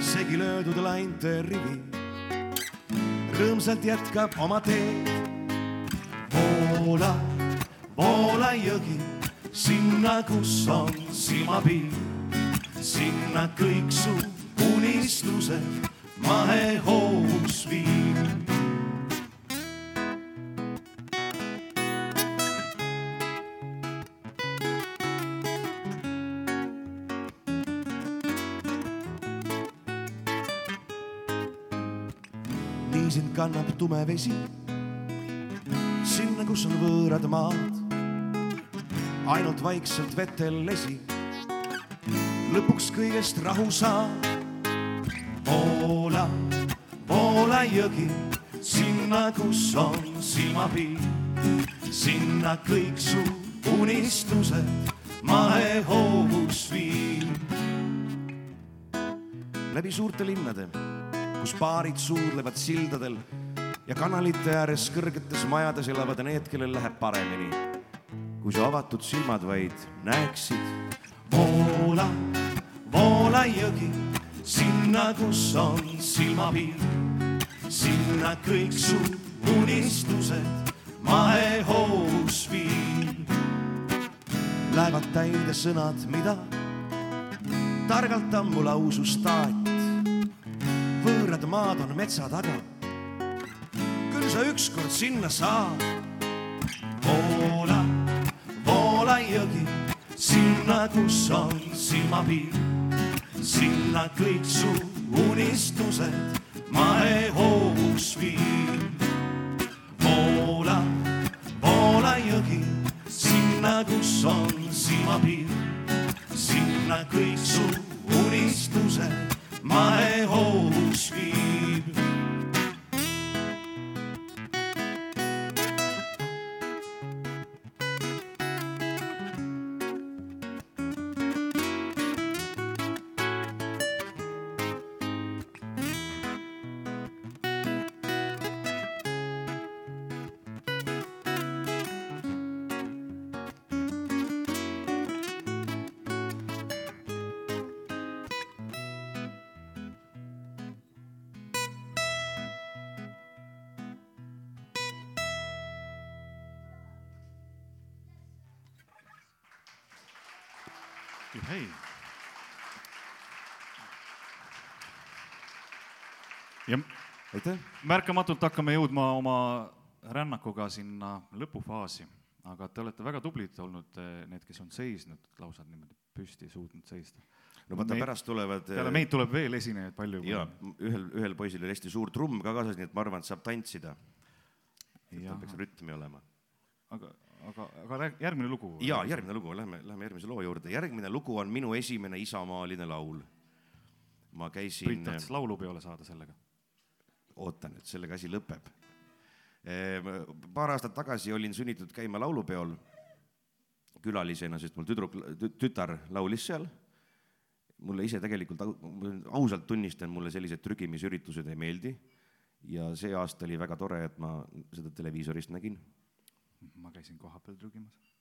segi löödud lainte rivi, rõõmsalt jätkab oma teed. voola, voola jõgi sinna, kus on silmapiir, sinna kõik su unistused mahehoos viib. nii sind kannab tume vesi sinna, kus on võõrad maad, ainult vaikselt vetel lesi, lõpuks kõigest rahu saab. voola, voola jõgi sinna, kus on silmapiir, sinna kõik su unistused mahehoovus viib. läbi suurte linnade, kus paarid suudlevad sildadel ja kanalite ääres kõrgetes majades elavad need, kellel läheb paremini. Kui su avatud silmad vaid näeksid, voola, voola jõgi sinna, kus on silmapiir, sinna kõik su unistused mahehoos viib. lähevad täide sõnad, mida targalt ammu lausus taat. võõrad maad on metsa taga. küll sa ükskord sinna saad. voola, voola jõgi sinna, kus on silmapiir, sinna kõik su unistused. Mahehoovus viib. voola, voola jõgi. Sinna, kus on silmapiir, sinna kõik su aitäh! märkamatult hakkame jõudma oma rännakuga sinna lõpufaasi, aga te olete väga tublid olnud, need, kes on seisnud lausa niimoodi püsti, suutnud seista. no vaata, pärast tulevad peale meid tuleb veel esinejaid palju. jaa, ühel, ühel poisil oli hästi suur trumm ka kaasas, nii et ma arvan, et saab tantsida. tal peaks rütmi olema. aga, aga, aga järgmine lugu? jaa, järgmine lugu, lähme, lähme järgmise loo juurde. järgmine lugu on minu esimene isamaaline laul. ma käisin. Priit tahtis laulupeole saada sellega oota nüüd, sellega asi lõpeb. Ehm, paar aastat tagasi olin sunnitud käima laulupeol külalisena, sest mul tüdruk, tütar laulis seal. mulle ise tegelikult, ausalt tunnistan, mulle sellised trügimisüritused ei meeldi. ja see aasta oli väga tore, et ma seda televiisorist nägin. ma käisin kohapeal trügimas.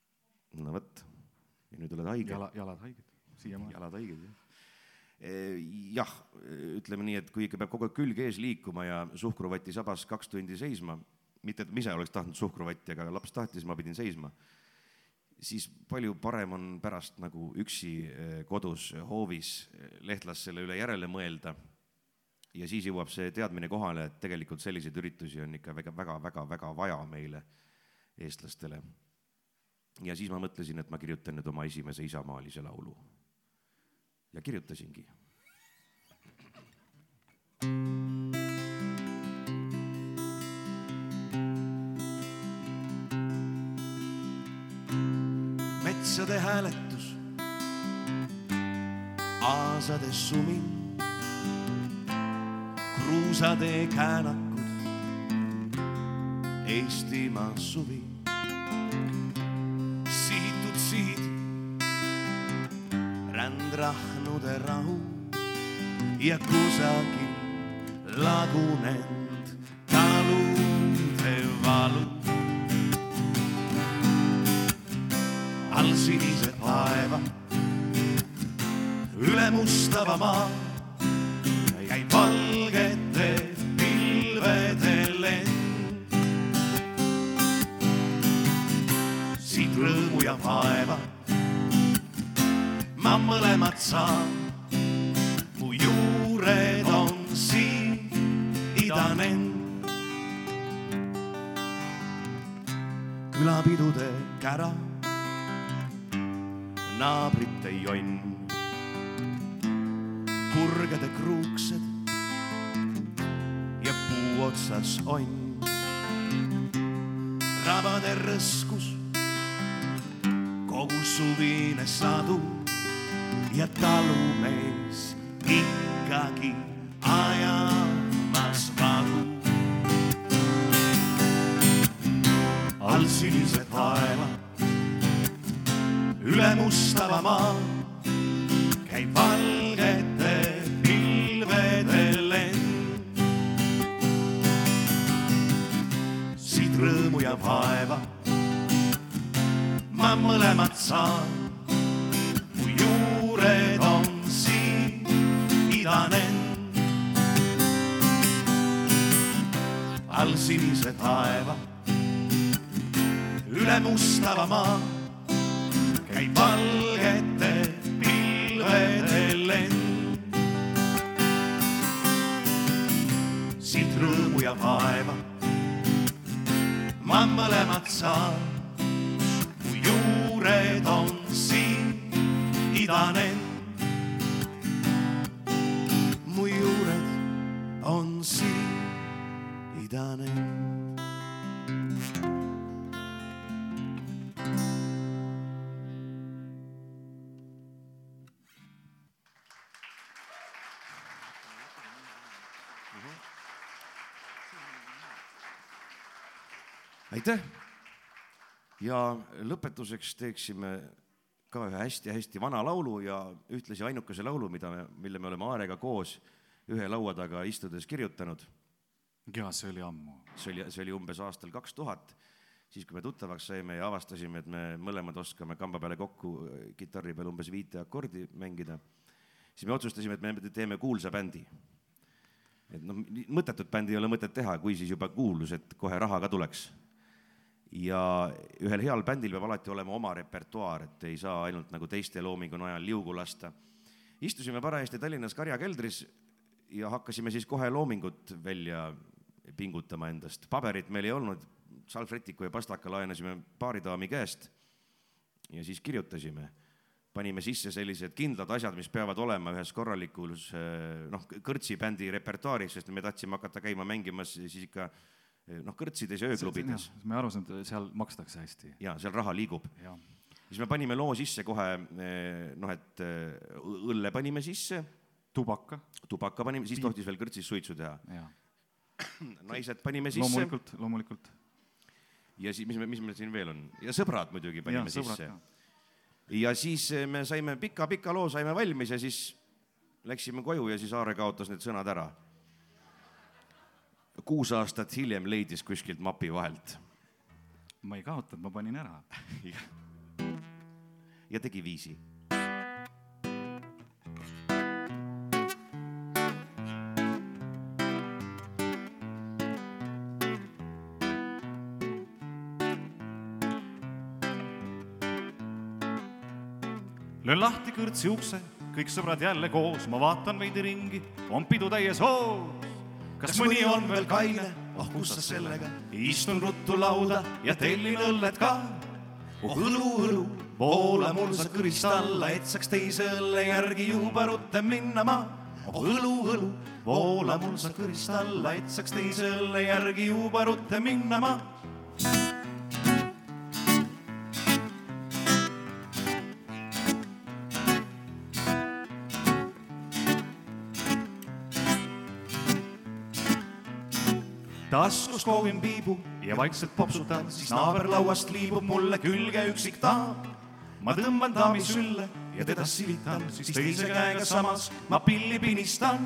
no vot, ja nüüd oled haige. jala, jalad haiged, siiamaani. jalad haiged, jah jah, ütleme nii, et kui ikka peab kogu aeg külg ees liikuma ja suhkruvati sabas kaks tundi seisma, mitte et ma ise oleks tahtnud suhkruvatti, aga laps tahtis, ma pidin seisma, siis palju parem on pärast nagu üksi eh, kodus hoovis eh, lehtlas selle üle järele mõelda. ja siis jõuab see teadmine kohale, et tegelikult selliseid üritusi on ikka väga, väga, väga, väga vaja meile, eestlastele. ja siis ma mõtlesin, et ma kirjutan nüüd oma esimese isamaalise laulu ja kirjutasingi. metsade hääletus, aasade sumin, kruusatee käänakud, Eestimaa suvi rändrahnude rahu ja kusagil lagunenud talude valu. all sinised taevad, üle mustava maa käib valgete pilvede lend. siit rõõmu ja vaeva saan. mu juured on siin idanen. külapidude kära, naabrite jonn, purgede kruuksed ja puu otsas onn. rabade rõskus, kogu suvine sadu ja talumees ikkagi ajamas valu. all sinised taevad, üle mustava maa käib valgete pilvede lend. siit rõõmu ja vaeva ma mõlemat saan all sinise taeva. üle mustava maa käib valgete pilvede lend. siit rõõmu ja vaeva ma mõlemat saan. mu juured on siin idanen aitäh! ja lõpetuseks teeksime ka ühe hästi-hästi vana laulu ja ühtlasi ainukese laulu, mida me, mille me oleme Aarega koos ühe laua taga istudes kirjutanud. Ja see oli ammu. see oli, see oli umbes aastal kaks tuhat, siis kui me tuttavaks saime ja avastasime, et me mõlemad oskame kamba peale kokku kitarri peal umbes viite akordi mängida, siis me otsustasime, et me teeme kuulsa bändi. et noh, mõttetut bändi ei ole mõtet teha, kui siis juba kuulus, et kohe raha ka tuleks ja ühel heal bändil peab alati olema oma repertuaar, et ei saa ainult nagu teiste loomingu najal liugu lasta. istusime parajasti Tallinnas karjakeldris ja hakkasime siis kohe loomingut välja pingutama endast. paberit meil ei olnud, salvrätiku ja pastaka laenasime baaridaami käest ja siis kirjutasime. panime sisse sellised kindlad asjad, mis peavad olema ühes korralikus noh, kõrtsibändi repertuaaris, sest me tahtsime hakata käima mängimas siis ikka noh, kõrtsides ja ööklubides. me aru saanud, seal makstakse hästi. jaa, seal raha liigub. siis me panime loo sisse kohe noh, et õlle panime sisse. tubaka. tubaka panime, siis tohtis veel kõrtsis suitsu teha. naised panime sisse. loomulikult, loomulikult. ja siis, mis me, mis meil siin veel on ja sõbrad muidugi panime ja, sisse. ja siis me saime pika-pika loo saime valmis ja siis läksime koju ja siis Aare kaotas need sõnad ära. kuus aastat hiljem leidis kuskilt mapi vahelt. ma ei kaotanud, ma panin ära ja tegi viisi löön lahti kõrtsi ukse, kõik sõbrad jälle koos, ma vaatan veidi ringi, on pidu täies hoos. kas mõni on veel kaine, oh kus sa sellega, istun ruttu lauda ja tellin õlled ka. oh õlu, õlu, voola mul sa kõrist alla, et saaks teise õlle järgi juba rutem minna ma. oh õlu, õlu, voola mul sa kõrist alla, et saaks teise õlle järgi juba rutem minna ma taskus koogin piibu ja vaikselt popsutan, siis naaberlauast liibub mulle külge üksik daam. ma tõmban daami sülle ja teda silitan, siis teise käega samas ma pilli pinistan.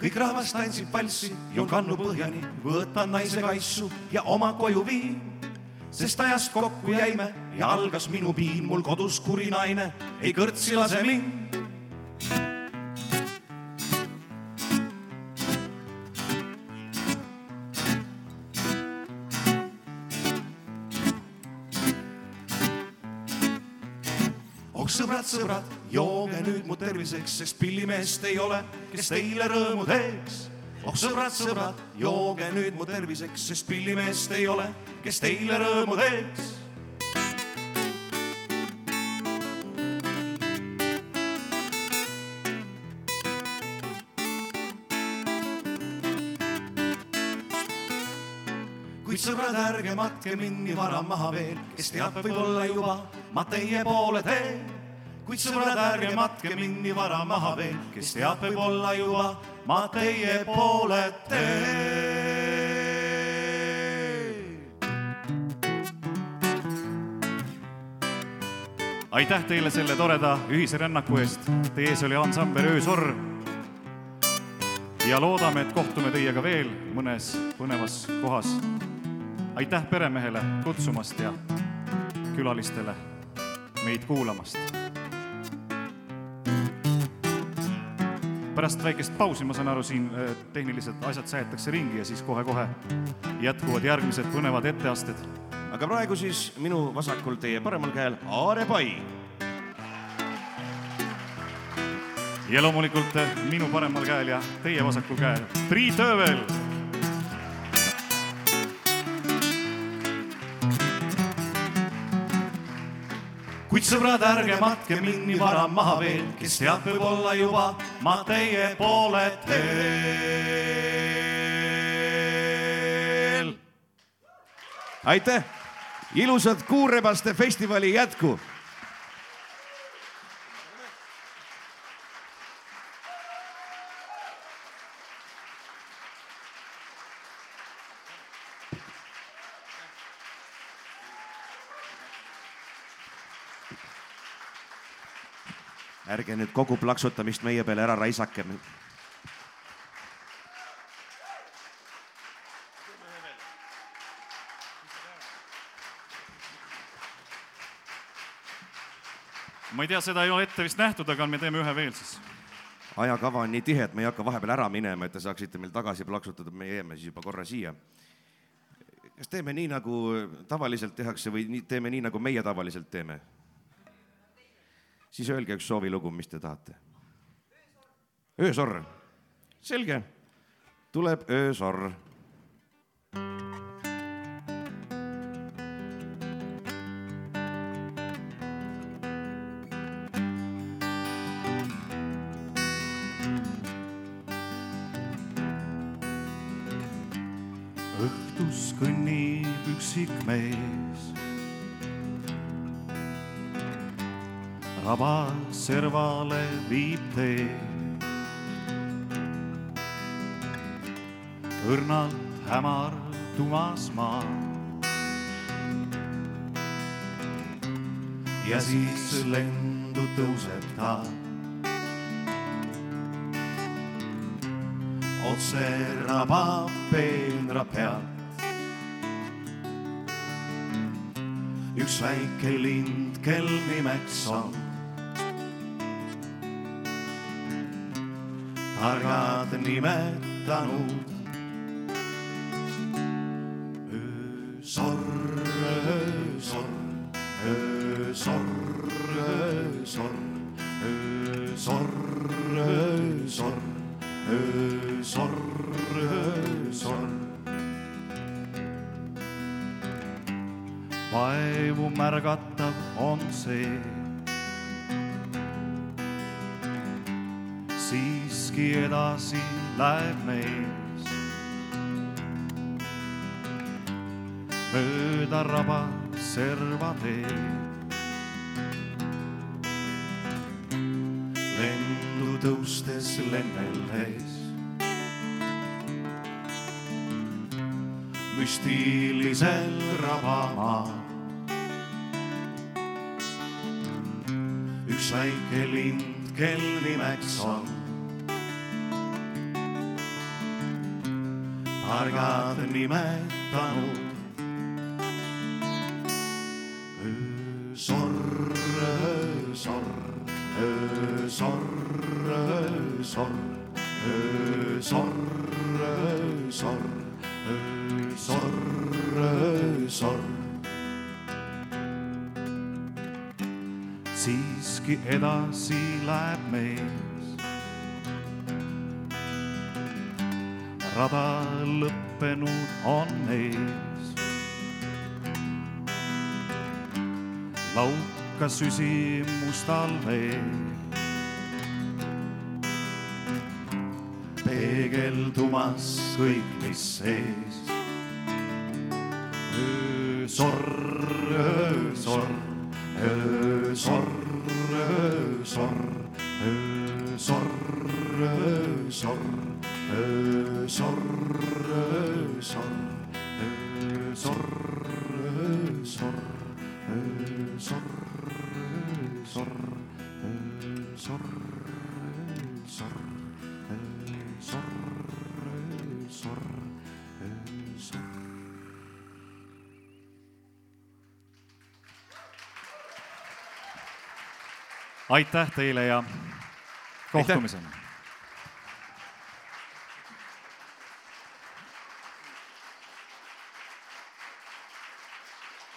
kõik rahvas tantsib valssi, joon kannu põhjani, võtan naise kaisu ja oma koju viin sest ajast kokku jäime ja algas minu piin, mul kodus kuri naine ei kõrtsi lase mind. oh sõbrad, sõbrad, jooge nüüd mu terviseks, sest pillimeest ei ole, kes teile rõõmu teeks oh sõbrad, sõbrad, jooge nüüd mu terviseks, sest pillimeest ei ole, kes teile rõõmu teeks. kuid sõbrad, ärge matke mind nii vara maha veel, kes teab, võib-olla juba ma teie poole teen kuid sõbrad, ärge matke mind nii vara maha veel, kes teab, võib-olla juba ma teie poole teen. Aitäh teile selle toreda ühise rännaku eest. Teie ees oli ansambel Öösorr. ja loodame, et kohtume teiega veel mõnes põnevas kohas. aitäh peremehele kutsumast ja külalistele meid kuulamast pärast väikest pausi, ma saan aru, siin tehnilised asjad säetakse ringi ja siis kohe-kohe jätkuvad järgmised põnevad etteasted. Aga praegu siis minu vasakul, teie paremal käel Aare Pai. ja loomulikult minu paremal käel ja teie vasakul käel Priit Öövel kuid sõbrad, ärge matke mind nii vara maha veel, kes teab, võib-olla juba ma teie poole teel. aitäh, ilusat Kuurebaste festivali jätku ärge nüüd kogu plaksutamist meie peale ära raisake. Ma ei tea, seda ei ole ette vist nähtud, aga me teeme ühe veel siis. ajakava on nii tihe, et me ei hakka vahepeal ära minema, et te saaksite meil tagasi plaksutada, me jääme siis juba korra siia. kas teeme nii, nagu tavaliselt tehakse või nii, teeme nii, nagu meie tavaliselt teeme? siis öelge üks soovilugu, mis te tahate. öösorr, selge, tuleb öösorr servale viib tee. õrnalt hämardumas maa. ja siis lendu tõuseb ta otse rabab peenra pealt. üks väike lind, kel nimeks on targad nimetanud. öösorr, öösorr, öösorr, öösorr, öösorr, öösorr, öösorr, öösorr. vaevu märgatav on see. Siiski edasi läheb mees. mööda raba serva teed. lendu tõustes lenneldes. müstilisel rabamaal. üks väike lind, kel nimeks on kargad nimetanud. sorr, sorr, sorr, sorr, sorr, sorr, sorr, sorr. siiski edasi läheb meil rada lõppenud on ees. lauka süsi mustal veel. peegeldumas kõik, mis sees. öösorr, öösorr, öösorr, öösorr, öösorr, öösorr, sorr, öö sorr, öö sorr, öö sorr, öö sorr, öö sorr. aitäh teile ja kohtumiseni!